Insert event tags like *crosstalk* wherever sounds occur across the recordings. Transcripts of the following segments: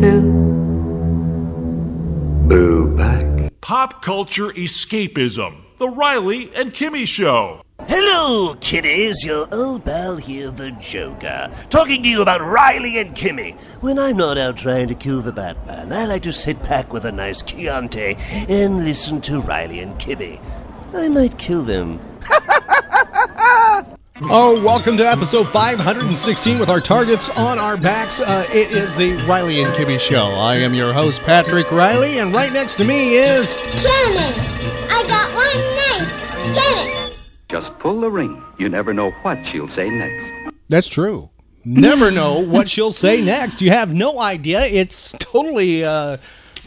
Boo Boo back. Pop culture escapism. The Riley and Kimmy Show. Hello, kiddies. Your old pal here, the Joker, talking to you about Riley and Kimmy. When I'm not out trying to kill the Batman, I like to sit back with a nice Chianti and listen to Riley and Kimmy. I might kill them. Oh, welcome to episode 516 with our targets on our backs. Uh, it is the Riley and Kimmy Show. I am your host, Patrick Riley, and right next to me is. Janet! I got one name! Janet! Just pull the ring. You never know what she'll say next. That's true. Never know what she'll say next. You have no idea. It's totally. Uh,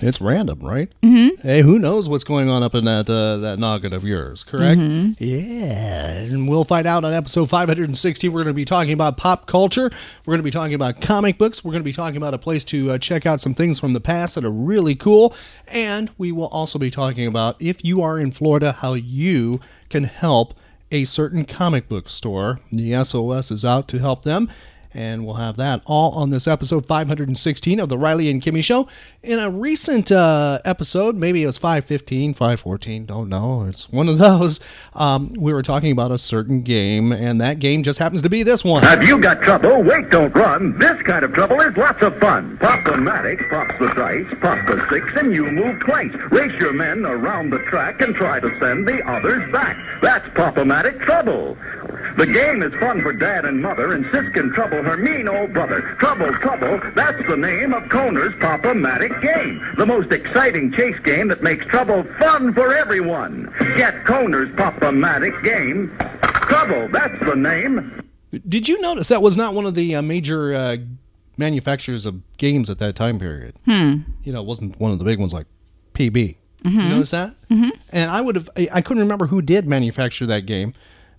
it's random, right? Mm-hmm. Hey, who knows what's going on up in that uh, that noggin of yours? Correct? Yeah, and we'll find out on episode 516. We're going to be talking about pop culture. We're going to be talking about comic books. We're going to be talking about a place to uh, check out some things from the past that are really cool, and we will also be talking about if you are in Florida, how you can help a certain comic book store. The SOS is out to help them. And we'll have that all on this episode 516 of the Riley and Kimmy Show. In a recent uh, episode, maybe it was 515, 514, don't know. It's one of those. Um, we were talking about a certain game, and that game just happens to be this one. Have you got trouble? Wait, don't run. This kind of trouble is lots of fun. Pop-O-Matic pops the dice, pops the six, and you move twice. Race your men around the track and try to send the others back. That's Pop-O-Matic trouble. The game is fun for dad and mother, and sis can trouble her mean old brother. Trouble, trouble, that's the name of Kohner's Pop-O-Matic game. The most exciting chase game that makes trouble fun for everyone. Get Kohner's Pop-O-Matic game. Trouble, that's the name. Did you notice that was not one of the uh, major uh, manufacturers of games at that time period? Hmm. You know, it wasn't one of the big ones like PB. You notice that? Mm-hmm. And I would have, I I couldn't remember who did manufacture that game.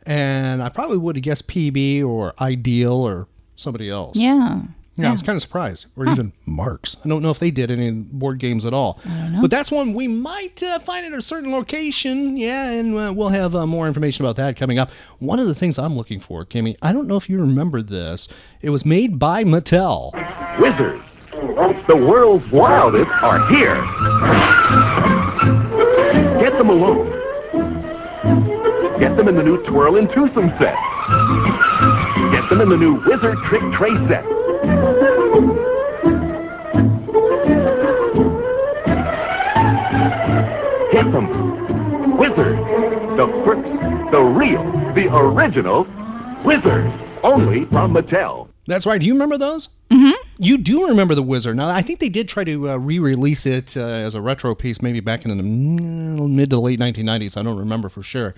And I probably would have guessed PB or Ideal or somebody else. Yeah. Yeah, I was kind of surprised. Or even Marx. I don't know if they did any board games at all. But that's one we might uh, find at a certain location. Yeah, and uh, we'll have uh, more information about that coming up. One of the things I'm looking for, Kimmy, I don't know if you remember this. It was made by Mattel. Wizards, the world's wildest are here. Get them alone. Get them in the new Twirl and Twosome set. Get them in the new Wizard Trick Tray set. Get them. Wizards. The first, the real, the original Wizard. Only from Mattel. That's right. Do you remember those? Mm-hmm. You do remember the Wizard. Now, I think they did try to uh, re-release it uh, as a retro piece, maybe back in the mid to late 1990s. I don't remember for sure,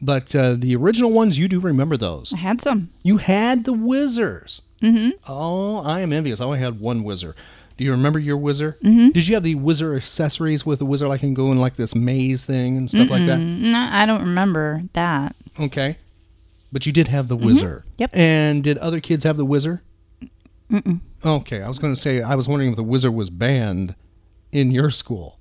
but uh, the original ones, you do remember those. I had some. You had the Wizards. Mm-hmm. Oh, I am envious. I only had one Wizard. Do you remember your Wizard? Mm-hmm. Did you have the Wizard accessories with the Wizard, like you can go in like this maze thing and stuff like that? No, I don't remember that. Okay, but you did have the Wizard. Yep. And did other kids have the Wizard? Mm-mm. Okay, I was going to say I was wondering if the Wizard was banned in your school.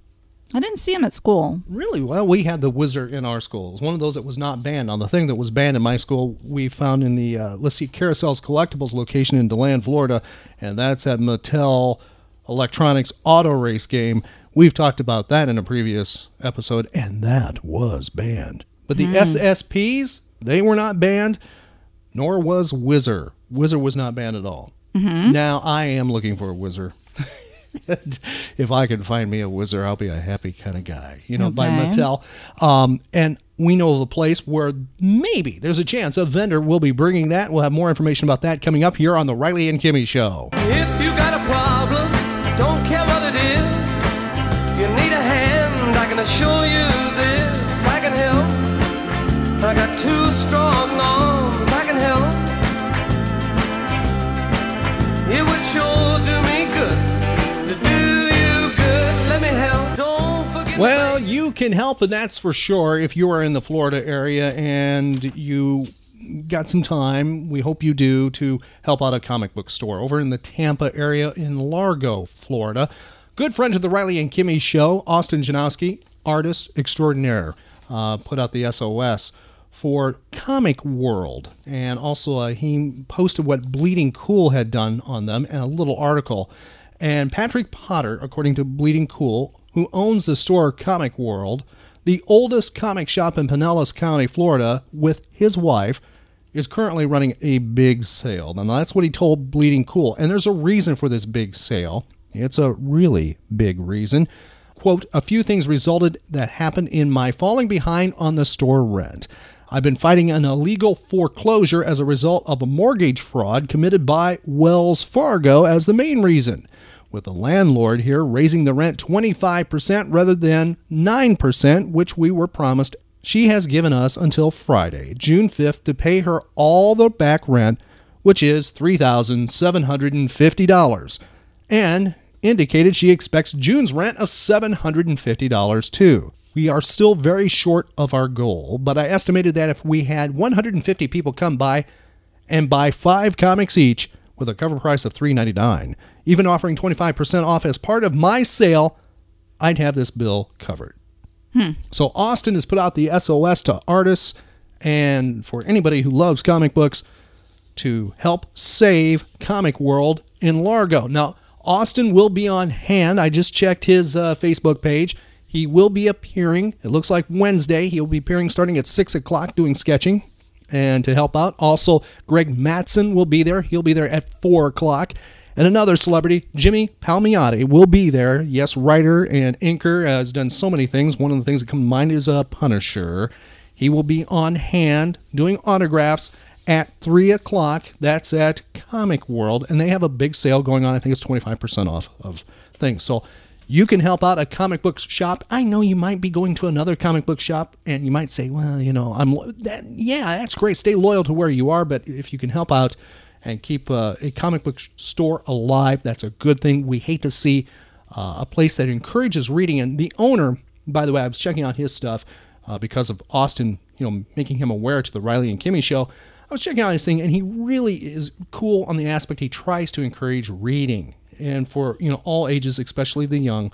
I didn't see him at school. Really? Well, we had the Wizard in our school. It was one of those that was not banned. On the thing that was banned in my school, we found in the, uh, let's see, Carousel's Collectibles location in DeLand, Florida, and that's at Mattel Electronics Auto Race Game. We've talked about that in a previous episode, and that was banned. But the SSPs, they were not banned, nor was Wizard. Wizard was not banned at all. Now, I am looking for a Wizard. *laughs* if I can find me a Wizard, I'll be a happy kind of guy, you know, by Mattel. Um, and we know of a place where maybe there's a chance a vendor will be bringing that. We'll have more information about that coming up here on the Riley and Kimmy Show. Well, you can help, and that's for sure. If you are in the Florida area and you got some time, we hope you do, to help out a comic book store over in the Tampa area in Largo, Florida. Good friend of the Riley and Kimmy show, Austin Janowsky, artist extraordinaire, uh, put out the SOS for Comic World. And also, uh, he posted what Bleeding Cool had done on them and a little article. And Patrick Potter, according to Bleeding Cool, who owns the store Comic World, the oldest comic shop in Pinellas County, Florida, with his wife, is currently running a big sale. Now, that's what he told Bleeding Cool. And there's a reason for this big sale. It's a really big reason. Quote, a few things resulted that happened in my falling behind on the store rent. I've been fighting an illegal foreclosure as a result of a mortgage fraud committed by Wells Fargo as the main reason with the landlord here raising the rent 25% rather than 9%, which we were promised. She has given us until Friday, June 5th, to pay her all the back rent, which is $3,750, and indicated she expects June's rent of $750 too. We are still very short of our goal, but I estimated that if we had 150 people come by and buy five comics each with a cover price of $3.99, even offering 25% off as part of my sale, I'd have this bill covered. Hmm. So Austin has put out the SOS to artists and for anybody who loves comic books to help save Comic World in Largo. Now, Austin will be on hand. I just checked his uh, Facebook page. He will be appearing. It looks like Wednesday. He'll be appearing starting at 6 o'clock doing sketching and to help out. Also, Greg Matson will be there. He'll be there at 4 o'clock. And another celebrity, Jimmy Palmiotti, will be there. Yes, writer and inker, uh, has done so many things. One of the things that come to mind is a Punisher. He will be on hand doing autographs at 3 o'clock. That's at Comic World. And they have a big sale going on. I think it's 25% off of things. So you can help out a comic book shop. I know you might be going to another comic book shop and you might say, well, you know, I'm that yeah, that's great. Stay loyal to where you are, but if you can help out and keep uh, a comic book store alive, that's a good thing. We hate to see uh, a place that encourages reading and the owner, by the way, I was checking out his stuff uh, because of Austin, you know, making him aware to the Riley and Kimmy show. I was checking out his thing and he really is cool on the aspect he tries to encourage reading and for you know all ages, especially the young.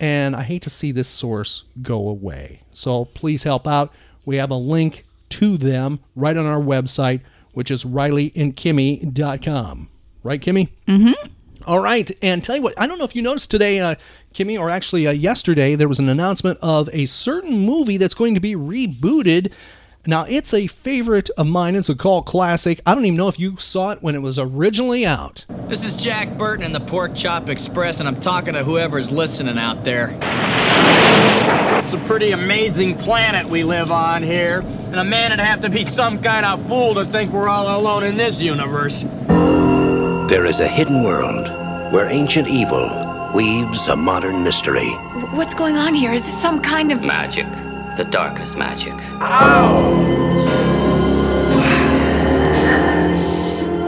And I hate to see this source go away. So please help out. We have a link to them right on our website, which is rileyandkimmy.com. Right, Kimmy? Mm-hmm. All right, and tell you what, I don't know if you noticed today, uh, Kimmy, or actually uh, yesterday, there was an announcement of a certain movie that's going to be rebooted. Now, it's a favorite of mine. It's a cult classic. I don't even know if you saw it when it was originally out. This is Jack Burton in the Pork Chop Express, and I'm talking to whoever's listening out there. It's a pretty amazing planet we live on here, and a man would have to be some kind of fool to think we're all alone in this universe. There is a hidden world where ancient evil weaves a modern mystery. What's going on here? Is this some kind of magic? The darkest magic. Ow!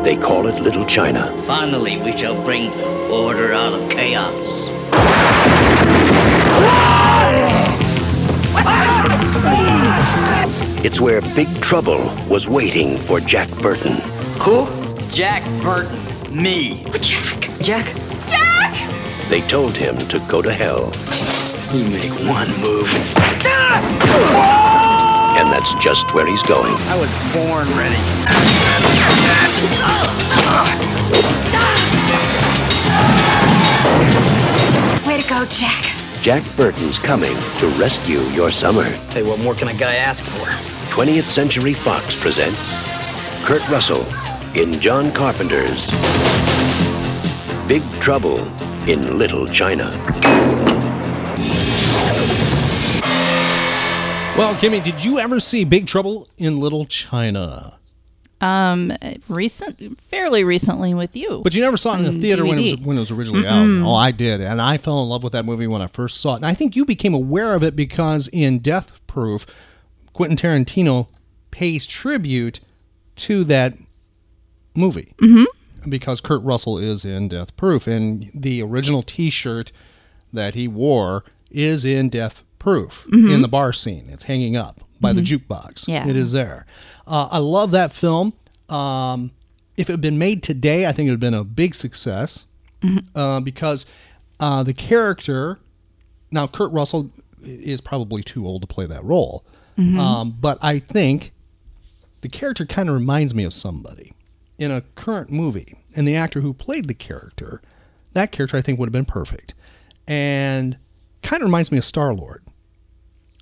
They call it Little China. Finally, we shall bring order out of chaos. It's where Big Trouble was waiting for Jack Burton. Who? Jack Burton. Me. Jack. Jack. Jack! They told him to go to hell. You make one move. And that's just where he's going. I was born ready. Way to go, Jack. Jack Burton's coming to rescue your summer. Hey, what more can a guy ask for? 20th Century Fox presents Kurt Russell in John Carpenter's Big Trouble in Little China. Well, Kimmy, did you ever see Big Trouble in Little China? Um, recent, fairly recently with you. But you never saw it in the theater when it, was, when it was originally Mm-mm. out. Oh, I did. And I fell in love with that movie when I first saw it. And I think you became aware of it because in Death Proof, Quentin Tarantino pays tribute to that movie. Mm-hmm. Because Kurt Russell is in Death Proof. And the original t shirt that he wore is in Death proof Mhm. in the bar scene. It's hanging up by the Mhm. jukebox. Yeah. It is there. Uh, I love that film. Um, if it had been made today, I think it would have been a big success Mhm. uh, because uh, the character. Now, Kurt Russell is probably too old to play that role, Mhm. um, but I think the character kind of reminds me of somebody in a current movie, and the actor who played the character, that character I think would have been perfect, and kind of reminds me of Star Lord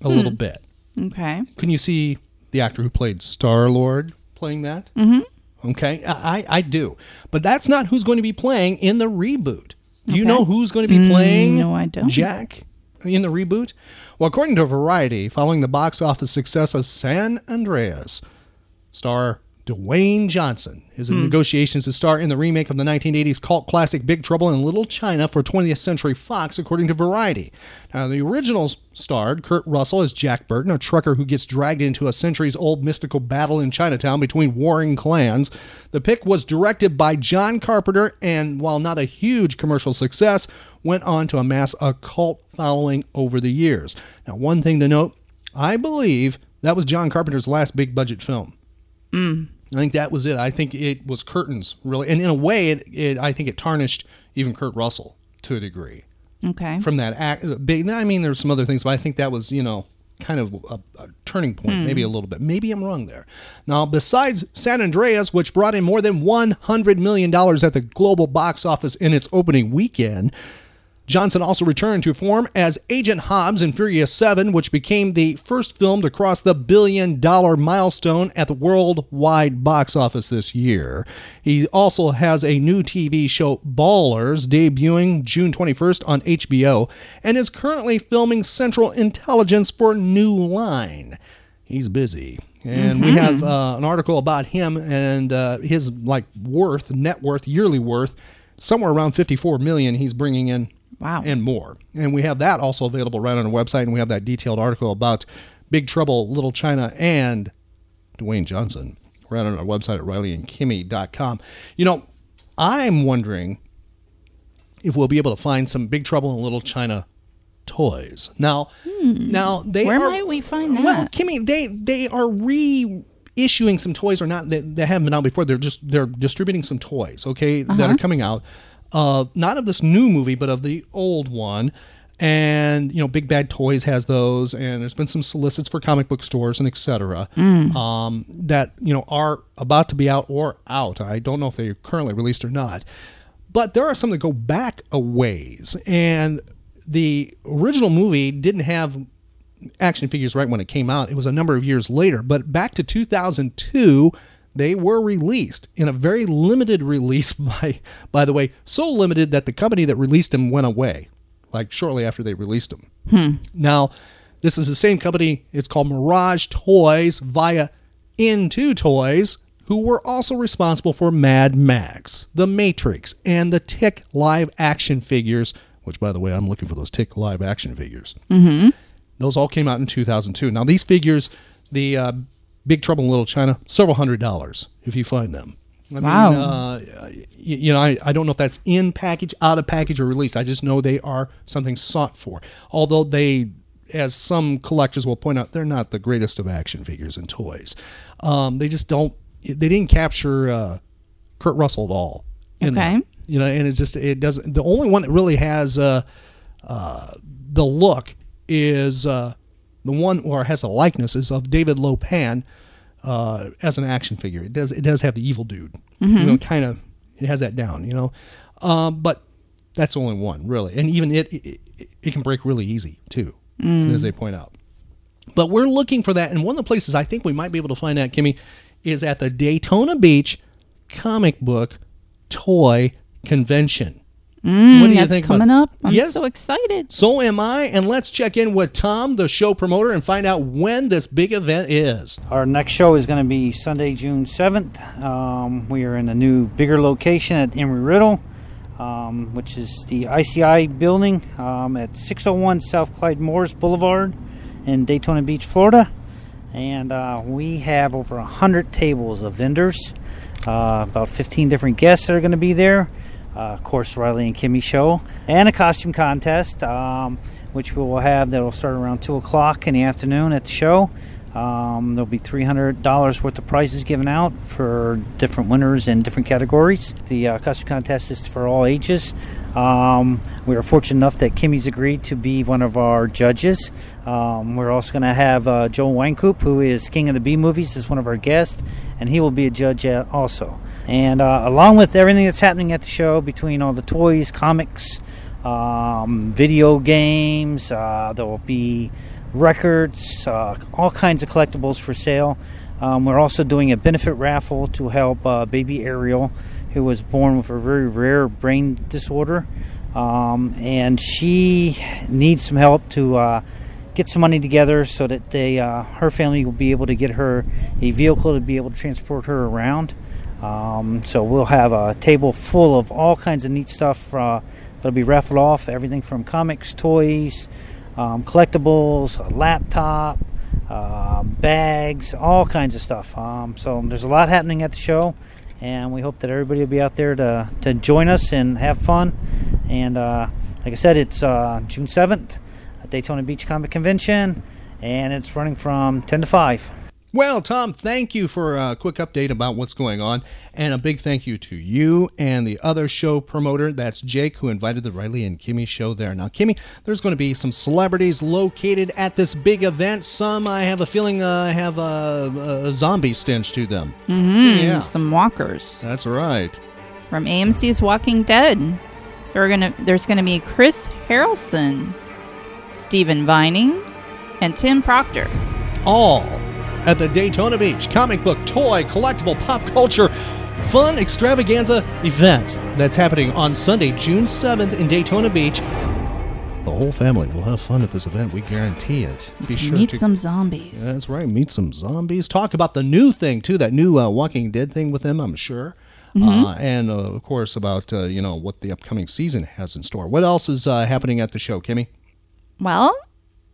a Hmm. little bit. Okay. Can you see the actor who played Star Lord playing that? Mm-hmm. Okay, I, I do, but that's not who's going to be playing in the reboot. Do you Okay. know who's going to be Mm, playing? no, I don't. Jack in the reboot. Well, according to Variety, following the box office success of San Andreas, star Dwayne Johnson is in Hmm. negotiations to star in the remake of the 1980s cult classic Big Trouble in Little China for 20th Century Fox, according to Variety. Now, the originals starred Kurt Russell as Jack Burton, a trucker who gets dragged into a centuries old mystical battle in Chinatown between warring clans. The pick was directed by John Carpenter, and while not a huge commercial success, went on to amass a cult following over the years. Now, one thing to note I believe that was John Carpenter's last big budget film. Mm. I think that was it. I think it was curtains, really, and in a way, it, it I think it tarnished even Kurt Russell to a degree Okay. from that act. Big, I mean, there's some other things, but I think that was you know kind of a, a turning point, Hmm. maybe a little bit. Maybe I'm wrong there. Now, besides San Andreas, which brought in more than 100 million dollars at the global box office in its opening weekend. Johnson also returned to form as Agent Hobbs in Furious 7, which became the first film to cross the billion dollar milestone at the worldwide box office this year. He also has a new TV show, Ballers, debuting June 21st on HBO, and is currently filming Central Intelligence for New Line. He's busy. And we Mhm. have uh, an article about him and uh, his like worth, net worth, yearly worth, somewhere around 54 million he's bringing in Wow. and more. And we have that also available right on our website, and we have that detailed article about Big Trouble, Little China, and Dwayne Johnson right on our website at RileyandKimmy.com. You know, I'm wondering if we'll be able to find some Big Trouble in Little China toys. Now, now they Hmm. Where are, might we find that? Well, Kimmy, they they are reissuing some toys or not that, that haven't been out before. They're just they're distributing some toys, okay, that Uh-huh. are coming out. Uh, not of this new movie, but of the old one. And you know, Big Bad Toys has those, and there's been some solicits for comic book stores and etc. Mm. Um, that you know are about to be out or out. I don't know if they're currently released or not, but there are some that go back a ways. And the original movie didn't have action figures right when it came out. It was a number of years later, but back to 2002, they were released in a very limited release *laughs* by by the way, so limited that the company that released them went away like shortly after they released them. Hmm. Now, this is the same company. It's called Mirage Toys via N2 Toys, who were also responsible for Mad Max, The Matrix, and the Tick live action figures, which, by the way, I'm looking for those Tick live action figures. Mm-hmm. Those all came out in 2002. Now, these figures, the uh, Big Trouble in Little China, several hundred dollars if you find them. I Wow. Mean, uh, y- you know, I, I don't know if that's in package, out of package, or released. I just know they are something sought for. Although they, as some collectors will point out, they're not the greatest of action figures and toys. Um, they just don't. They didn't capture uh, Kurt Russell at all. Okay. You know, and it's just it doesn't. The only one that really has uh, uh, the look is uh, the one or has a likeness is of David Lopan uh, as an action figure. It does it does have the evil dude. You Mhm. know, kind of it has that down. You know, um, but that's only one really, and even it it, it, it can break really easy too, Mm. as they point out. But we're looking for that, and one of the places I think we might be able to find that, Kimmy, is at the Daytona Beach Comic Book Toy Convention. Mm, What do you think coming about- up. I'm Yes. so excited. So am I, and let's check in with Tom, the show promoter, and find out when this big event is. Our next show is going to be Sunday, June 7th. Um, we are in a new, bigger location at Embry-Riddle, um, which is the ICI building um, at 601 South Clyde Morris Boulevard in Daytona Beach, Florida. And uh, we have over 100 tables of vendors, uh, about 15 different guests that are going to be there. Uh, of course, Riley and Kimmy show, and a costume contest, um, which we will have that will start around 2 o'clock in the afternoon at the show. Um, there'll be $300 worth of prizes given out for different winners in different categories. The uh, costume contest is for all ages. Um, we are fortunate enough that Kimmy's agreed to be one of our judges. Um, we're also going to have uh, Joel Wynkoop, who is King of the B movies, as one of our guests, and he will be a judge also. And uh, along with everything that's happening at the show, between all the toys, comics, um, video games, uh, there will be records, uh, all kinds of collectibles for sale. Um, we're also doing a benefit raffle to help uh, baby Ariel, who was born with a very rare brain disorder. Um, and she needs some help to uh, get some money together so that they, uh, her family will be able to get her a vehicle to be able to transport her around. Um, so we'll have a table full of all kinds of neat stuff uh, that'll be raffled off everything from comics, toys, um, collectibles, a laptop, uh, bags, all kinds of stuff. Um, so there's a lot happening at the show, and we hope that everybody will be out there to, to join us and have fun. And uh, like I said, it's uh, June 7th at Daytona Beach Comic Convention, and it's running from 10 to 5. Well, Tom, thank you for a quick update about what's going on. And a big thank you to you and the other show promoter. That's Jake, who invited the Riley and Kimmy show there. Now, Kimmy, there's going to be some celebrities located at this big event. Some, I have a feeling, uh, have a, a zombie stench to them. Mm-hmm. Yeah. Some walkers That's right. from AMC's Walking Dead. They're gonna. There's gonna be Chris Harrelson, Stephen Vining, and Tim Proctor. All at the Daytona Beach comic book, toy, collectible, pop culture, fun extravaganza event that's happening on Sunday, June 7th in Daytona Beach. The whole family will have fun at this event. We guarantee it. Be sure Meet to some zombies. That's right. Meet some zombies. Talk about the new thing too. That new uh, Walking Dead thing with them. I'm sure. Mhm. Uh, and uh, of course about uh, you know what the upcoming season has in store. What else is uh, happening at the show, Kimmy? Well,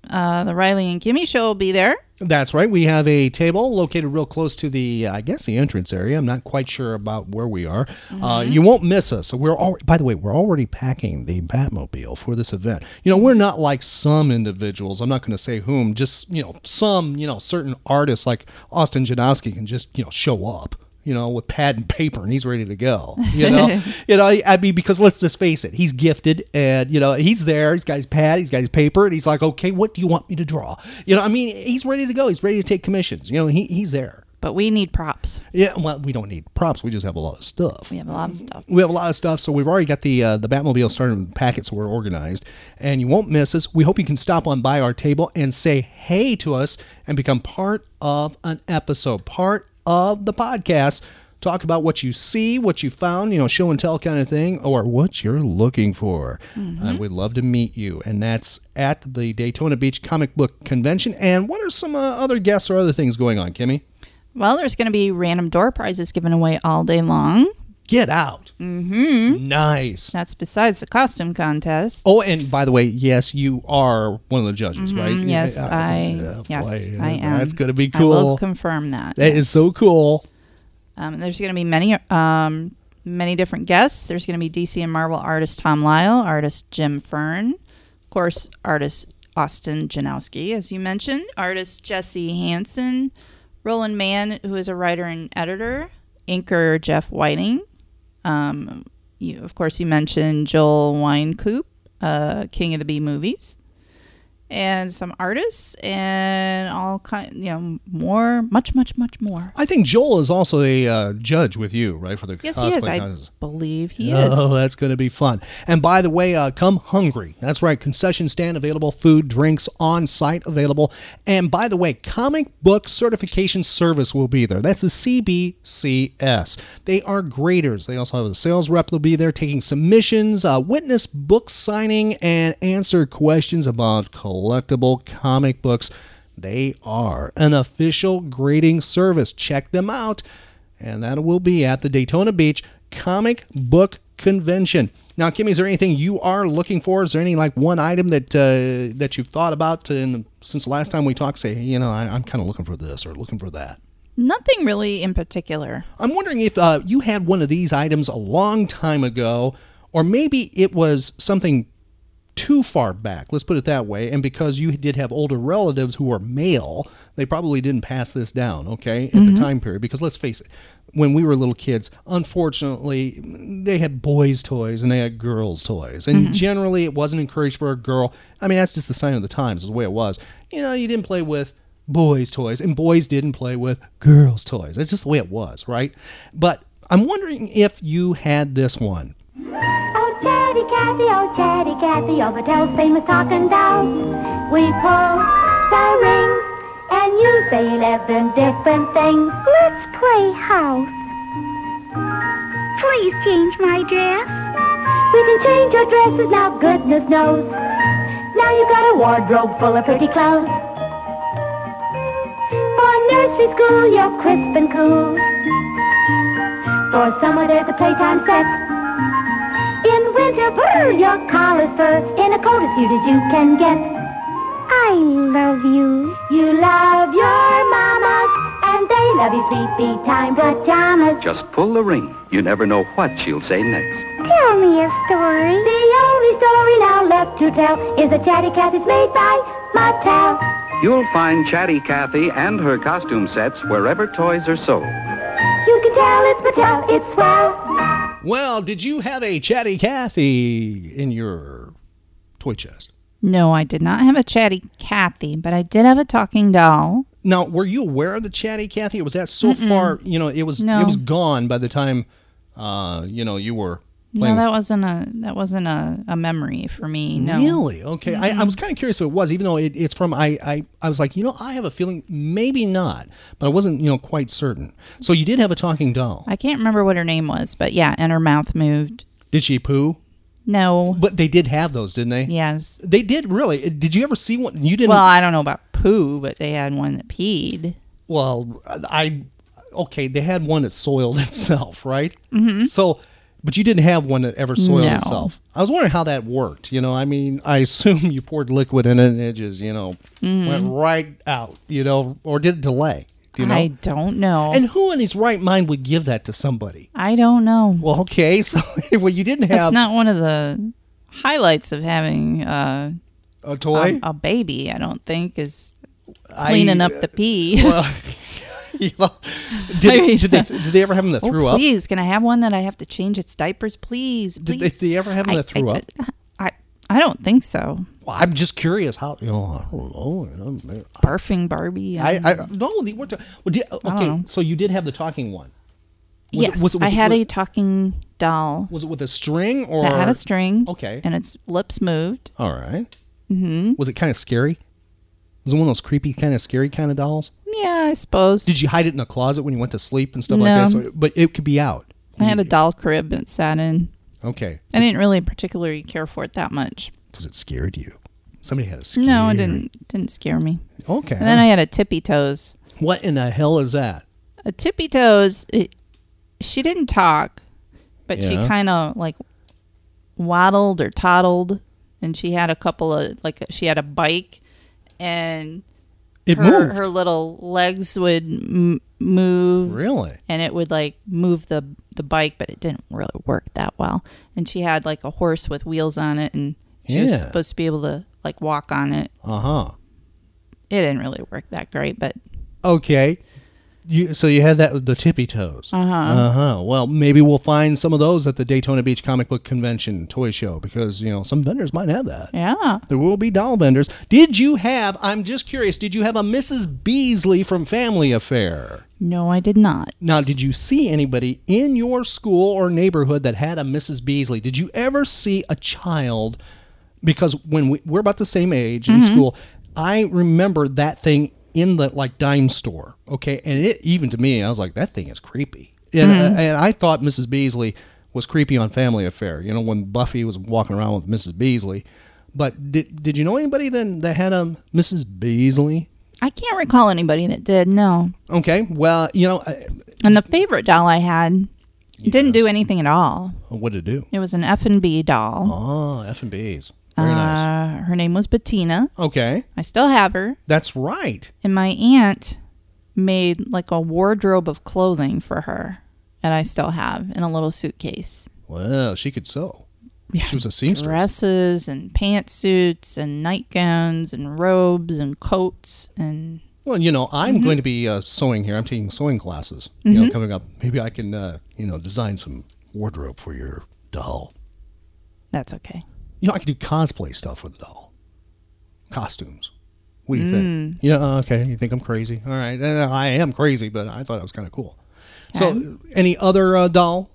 uh, the Riley and Kimmy show will be there. That's right. We have a table located real close to the, I guess, the entrance area. I'm not quite sure about where we are. Uh, you won't miss us. So we're all. By the way, we're already packing the Batmobile for this event. You know, we're not like some individuals. I'm not going to say whom. Just you know, some you know certain artists like Austin Janowsky can just you know show up. You know, with pad and paper, and he's ready to go. You know, *laughs* you know. I mean, because let's just face it, he's gifted, and you know, he's there. He's got his pad, he's got his paper, and he's like, okay, what do you want me to draw? You know, I mean, he's ready to go. He's ready to take commissions. You know, he, he's there. But we need props. Yeah, well, we don't need props. We just have a lot of stuff. We have a lot of stuff. We have a lot of stuff, so we've already got the uh, the Batmobile started in packets, so we're organized, and you won't miss us. We hope you can stop on by our table and say hey to us and become part of an episode, part of the podcast. Talk about what you see, what you found, you know, show and tell kind of thing, or what you're looking for. Uh, we'd love to meet you, and that's at the Daytona Beach Comic Book Convention. And what are some uh, other guests or other things going on, Kimmy? Well, there's going to be random door prizes given away all day long. Get out. Mm-hmm. Nice. That's besides the costume contest. Oh, and by the way, yes, you are one of the judges, Mhm, right? Yes, Yeah, I. yeah, yes, boy, I am. That's going to be cool. I will confirm that. That is so cool. Um, there's going to be many, um, many different guests. There's going to be DC and Marvel artist Tom Lyle, artist Jim Fern, of course, artist Austin Janowsky, as you mentioned, artist Jesse Hansen, Roland Mann, who is a writer and editor, inker Jeff Whiting. Um, you, of course, you mentioned Joel Wynkoop, uh, King of the B movies, and some artists, and all kind, you know, more, much, much, much more. I think Joel is also a uh, judge with you, right? For the Yes, he is. cosplay I believe he is. Oh, that's going to be fun. And by the way, uh, come hungry. That's right. Concession stand available, food, drinks on site available. And by the way, comic book certification service will be there. That's the CBCS. They are graders. They also have a sales rep that'll be there taking submissions, uh, witness book signing, and answer questions about collectible comic books. They are an official grading service. Check them out and that will be at the Daytona Beach Comic Book Convention. Now, Kimmy, is there anything you are looking for? Is there any like one item that uh, that you've thought about in, since the last time we talked? Say, hey, you know, I, I'm kind of looking for this or looking for that. Nothing really in particular. I'm wondering if uh, you had one of these items a long time ago, or maybe it was something too far back. Let's put it that way. And because you did have older relatives who were male, they probably didn't pass this down, okay, at Mhm. the time period. Because let's face it, when we were little kids, unfortunately, they had boys' toys and they had girls' toys. And Mhm. generally, it wasn't encouraged for a girl. I mean, that's just the sign of the times, is the way it was. You know, you didn't play with boys' toys, and boys didn't play with girls' toys. That's just the way it was, right? But I'm wondering if you had this one. Chatty Cathy, oh, Chatty Cathy, you're Mattel's famous talking doll. We pull the rings, and you say eleven different things. Let's play house. Please change my dress. We can change our dresses now, goodness knows. Now you've got a wardrobe full of pretty clothes. For nursery school, you're crisp and cool. For summer, there's a playtime set. Brr, your collar's fur. In a coat as cute as you can get. I love you. You love your mamas, and they love you sleepy time pajamas. Just pull the ring. You never know what she'll say next. Tell me a story. The only story now left to tell is a Chatty Cathy's made by Mattel. You'll find Chatty Cathy and her costume sets wherever toys are sold. You can tell it's Mattel, it's swell. Well, did you have a Chatty Cathy in your toy chest? No, I did not have a chatty Cathy, but I did have a talking doll. Now, were you aware of the Chatty Cathy? Or was that so Mm-mm. far? You know, it was No. it was gone by the time, uh, you know, you were No, that wasn't a that wasn't a, a memory for me. No. Really? Okay. I, I Mhm. was kind of curious if it was, even though it, it's from. I, I I was like, you know, I have a feeling maybe not, but I wasn't, you know, quite certain. So you did have a talking doll. I can't remember what her name was, but yeah, and her mouth moved. Did she poo? No. But they did have those, didn't they? Yes. They did really. Did you ever see one? You didn't. Well, I don't know about poo, but they had one that peed. Well, I okay. They had one that soiled *laughs* itself, right? Mm-hmm. So, but you didn't have one that ever soiled No. itself. I was wondering how that worked. You know, I mean, I *laughs* assume you poured liquid in it and it just, you know, Mhm. went right out. You know, or did it delay? Do you know? I don't know. and who in his right mind would give that to somebody? I don't know. Well, okay, *laughs* so well, you didn't That's have not one of the highlights of having uh, a toy. a, a baby. I don't think is I- cleaning up the pee. Well, *laughs* *laughs* you know, did, I mean- did they did they ever have them that *laughs* Oh, threw up? please, can I have one that I have to change its diapers, please? Did please? they, did they ever have them I- that threw I, up? *laughs* I, I don't think so. Well, I'm just curious how you know. I don't know. Barfing Barbie. I, I know. no. the- What? the- Well, did, okay, so you did have the talking one. Was yes, it, was it with, I had was, a talking doll Was it with a string or that had a string. Okay. and its lips moved. All right. Mm-hmm. Was it kind of scary? Was it one of those creepy, kind of scary kind of dolls? Yeah, I suppose. Did you hide it in a closet when you went to sleep and stuff No. like that? So, but it could be out. I had a doll crib and it sat in. Okay. I didn't really particularly care for it that much. Because it scared you. Somebody had a scare. No, it didn't. Didn't scare me. Okay. And then I had a Tippee Toes. What in the hell is that? A Tippee Toes. It, she didn't talk, but she Yeah. kind of like waddled or toddled, and she had a couple of like she had a bike, and It her moved. her little legs would m- move. Really? And it would like move the the bike, but it didn't really work that well. And she had like a horse with wheels on it, and she was supposed to be able to like walk on it. Uh huh. It didn't really work that great, but Okay. You, so you had that with the Tippee Toes. Uh-huh. Uh huh. Well, maybe we'll find some of those at the Daytona Beach Comic Book Convention toy show because you know some vendors might have that. yeah. There will be doll vendors. Did you have? I'm just curious. Did you have a Mrs. Beasley from Family Affair? No, I did not. Now, did you see anybody in your school or neighborhood that had a Mrs. Beasley? Did you ever see a child? Because when we, we're about the same age in Mhm. school, I remember that thing in the like dime store. Okay, and it even to me, I was like, that thing is creepy. And, Mhm. and I thought Mrs. Beasley was creepy on Family Affair. You know, when Buffy was walking around with Mrs. Beasley. But did did you know anybody then that had um, a Mrs. Beasley? I can't recall anybody that did. No. Okay, well, you know, I- And the favorite doll I had didn't do anything at all. what did it do? It was an Effanbee doll. Oh, Effanbee's. Very nice. Uh, her name was Bettina. Okay. I still have her. That's right. And my aunt made like a wardrobe of clothing for her, and I still have in a little suitcase. Well, she could sew. She was a seamstress. dresses and pantsuits and nightgowns and robes and coats and Well, you know, I'm Mhm. going to be uh, sewing here. I'm taking sewing classes. You know, Mhm. coming up. Maybe I can, uh, you know, design some wardrobe for your doll. that's okay. You know, I could do cosplay stuff with the doll. Costumes. What do you Mm. think? Yeah. uh, Okay. You think I'm crazy? All right. Uh, I am crazy, but I thought it was kind of cool. So, any other uh, doll?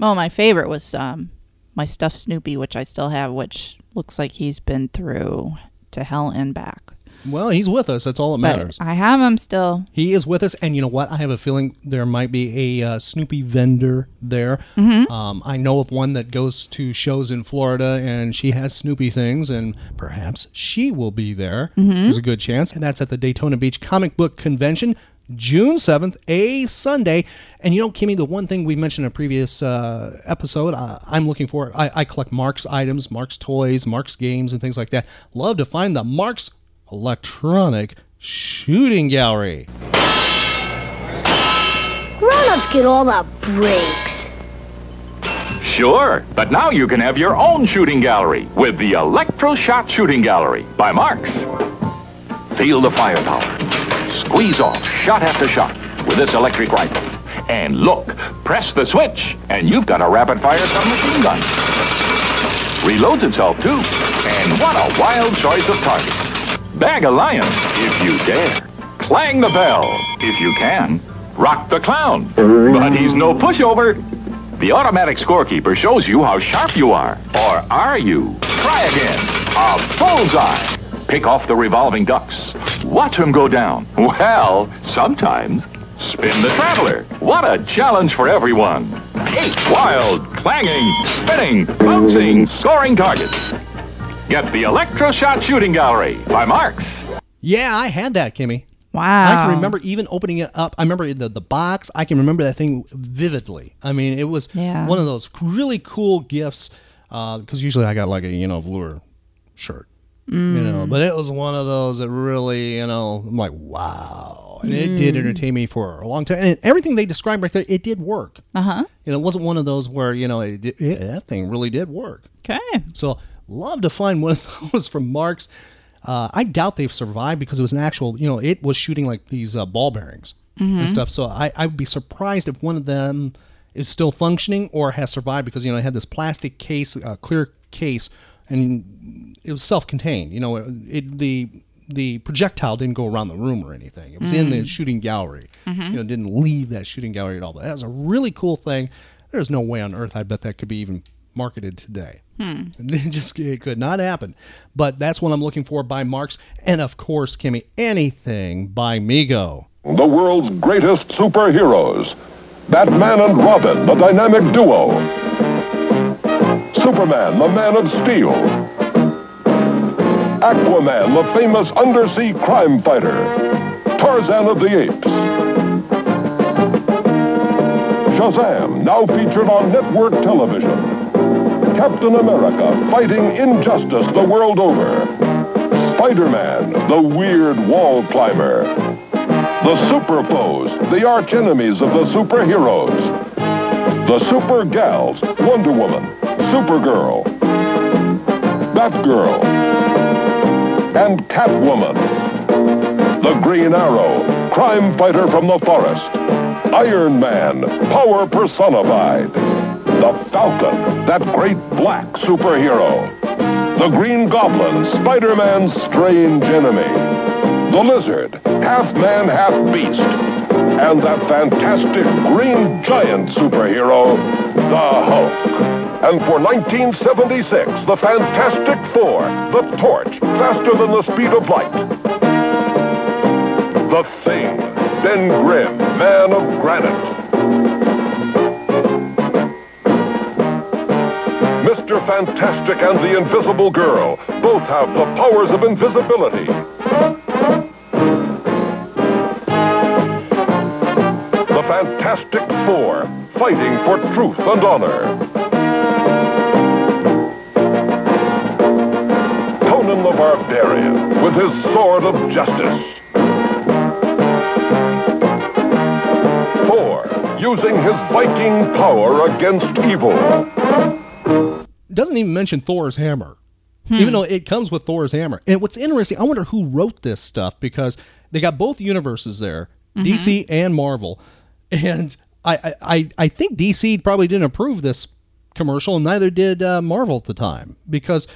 Well, my favorite was um, my stuffed Snoopy, which I still have, which looks like he's been through to hell and back. Well, he's with us. That's all that But matters. I have him still. He is with us, and you know what? I have a feeling there might be a uh, Snoopy vendor there. Mhm. Um, I know of one that goes to shows in Florida, and she has Snoopy things, and perhaps she will be there. Mhm. There's a good chance, and that's at the Daytona Beach Comic Book Convention, June seventh, a Sunday. And you know, Kimmy, the one thing we mentioned in a previous uh, episode, uh, I'm looking for. I, I collect Marx items, Marx toys, Marx games, and things like that. Love to find the Marx electronic shooting gallery. Grown-ups get all the breaks. Sure, but now you can have your own shooting gallery with the Electroshot Shooting Gallery by Marx. Feel the firepower. Squeeze off shot after shot with this electric rifle. And look, press the switch, and you've got a rapid-fire submachine gun. Reloads itself, too. And what a wild choice of targets. Bag a lion, if you dare. Clang the bell, if you can. Rock the clown, mm. but he's no pushover. The automatic scorekeeper shows you how sharp you are. Or are you? Try again. A bullseye. Pick off the revolving ducks. Watch them go down. Well, sometimes. Spin the traveler. What a challenge for everyone. Eight wild, clanging, spinning, bouncing, scoring targets. Get the Electroshot Shooting Gallery by Marx. Yeah, I had that, Kimmy. Wow. I can remember even opening it up. I remember the, the box. I can remember that thing vividly. I mean, it was Yeah. one of those really cool gifts. Because usually I got like a, you know, velour shirt. You know, Mm. but it was one of those that really, you know, I'm like, wow. And it did Mm. entertain me for a long time. And everything they described right there, it did work. Uh huh. You know, it wasn't one of those where, you know, it, did- yeah, that thing really did work. Okay. So love to find one of *laughs* those from Marx. Uh, I doubt they've survived because it was an actual, you know, it was shooting like these uh, ball bearings Mhm. and stuff. So I, I would be surprised if one of them is still functioning or has survived because, you know, it had this plastic case, uh, clear case, and it was self-contained. You know, it, the the projectile didn't go around the room or anything. It was in the Mm. shooting gallery. Mhm. You know, didn't leave that shooting gallery at all. But that was a really cool thing. There's no way on earth I bet that could be even marketed today. Hmm. *laughs* It just it could not happen. But that's what I'm looking for by Marx, and of course, Kimmy, anything by Mego. The world's greatest superheroes. Batman and Robin, the dynamic duo. Superman, the man of steel. Aquaman, the famous undersea crime fighter. Tarzan of the Apes. Shazam, now featured on network television. Captain America, fighting injustice the world over. Spider-Man, the weird wall climber. The Super Foes, the arch enemies of the superheroes. The Super Gals, Wonder Woman, Supergirl, Batgirl, and Catwoman. The Green Arrow, crime fighter from the forest. Iron Man, power personified. The Falcon, that great black superhero. The Green Goblin, Spider-Man's strange enemy. The Lizard, half man, half beast. And that fantastic green giant superhero, the Hulk. And for 1976, the Fantastic Four, the Torch, faster than the speed of light. The Thing, Ben Grimm, man of granite. Fantastic and the Invisible Girl both have the powers of invisibility. The Fantastic Four, fighting for truth and honor. Conan the Barbarian, with his sword of justice. Using his Viking power against evil. Doesn't even mention Thor's hammer, Hmm. even though it comes with Thor's hammer. And what's interesting, I wonder who wrote this stuff because they got both universes there, Mm-hmm. DC and Marvel, and I, I- I think DC probably didn't approve this commercial, and neither did uh, Marvel at the time because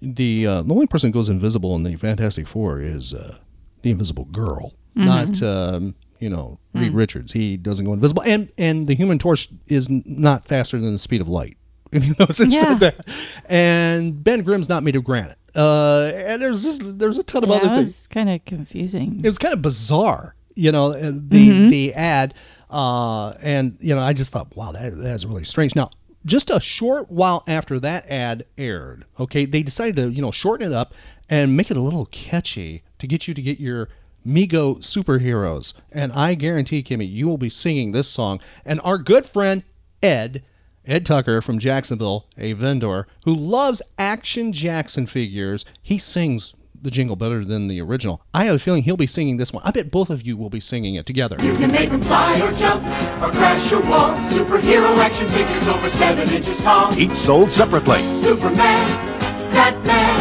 the uh, the only person who goes invisible in the Fantastic Four is uh, the Invisible Girl, Mhm. not um, you know Reed Mm. Richards. He doesn't go invisible, and and the Human Torch is not faster than the speed of light. If *laughs* you notice, it Yeah. said that. And Ben Grimm's not made of granite. Uh, and there's just there's a ton of Yeah, other things. was kind of confusing. It was kind of bizarre, you know, uh, the Mhm. the ad, uh, and you know, I just thought, wow, that that's really strange. Now, just a short while after that ad aired, okay, they decided to you know shorten it up and make it a little catchy to get you to get your Mego superheroes. And I guarantee, Kimmy, you will be singing this song. And our good friend Ed. Ed Tucker from Jacksonville, a vendor who loves Action Jackson figures, he sings the jingle better than the original. I have a feeling he'll be singing this one. I bet both of you will be singing it together. You can make them fly or jump or crash or walk. Superhero action figures over seven inches tall. Each sold separately. Superman, Batman,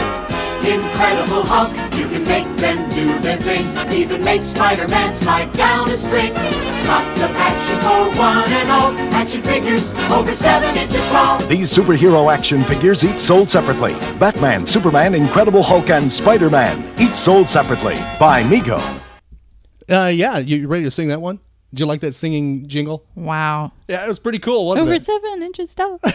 Incredible Hulk. You can make them do their thing. Even make Spider-Man slide down a string. Lots of action for one and all. Action figures over seven inches tall. These superhero action figures each sold separately. Batman, Superman, Incredible Hulk, and Spider-Man, each sold separately by Mego. Uh, yeah, you you ready to sing that one? Did you like that singing jingle? Wow. Yeah, it was pretty cool, wasn't Over it? seven inches tall. *laughs*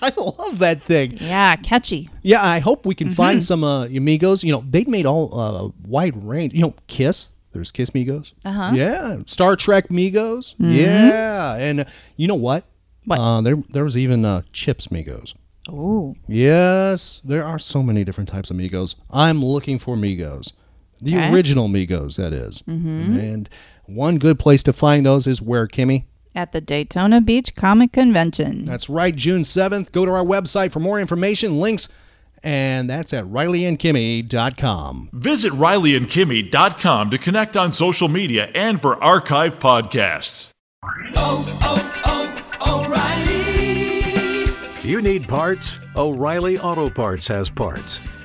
I love that thing. Yeah, catchy. Yeah, I hope we can Mhm. find some uh, Amigos. You know, they made all uh, wide range. You know, Kiss. There's Kiss Megos. Uh-huh. Yeah, Star Trek Megos. Mhm. Yeah, and uh, you know what? What? Uh, there, there was even uh, Chips Megos. Oh. Yes, there are so many different types of Megos. I'm looking for Megos. The Okay. original Megos, that is. Mhm. And one good place to find those is where, Kimmy? At the Daytona Beach Comic Convention. That's right, June 7th. Go to our website for more information, links, and that's at rileyandkimmy.com. Visit RileyandKimmy.com to connect on social media and for archive podcasts. Oh, oh, oh, O'Reilly! You need parts? O'Reilly Auto Parts has parts.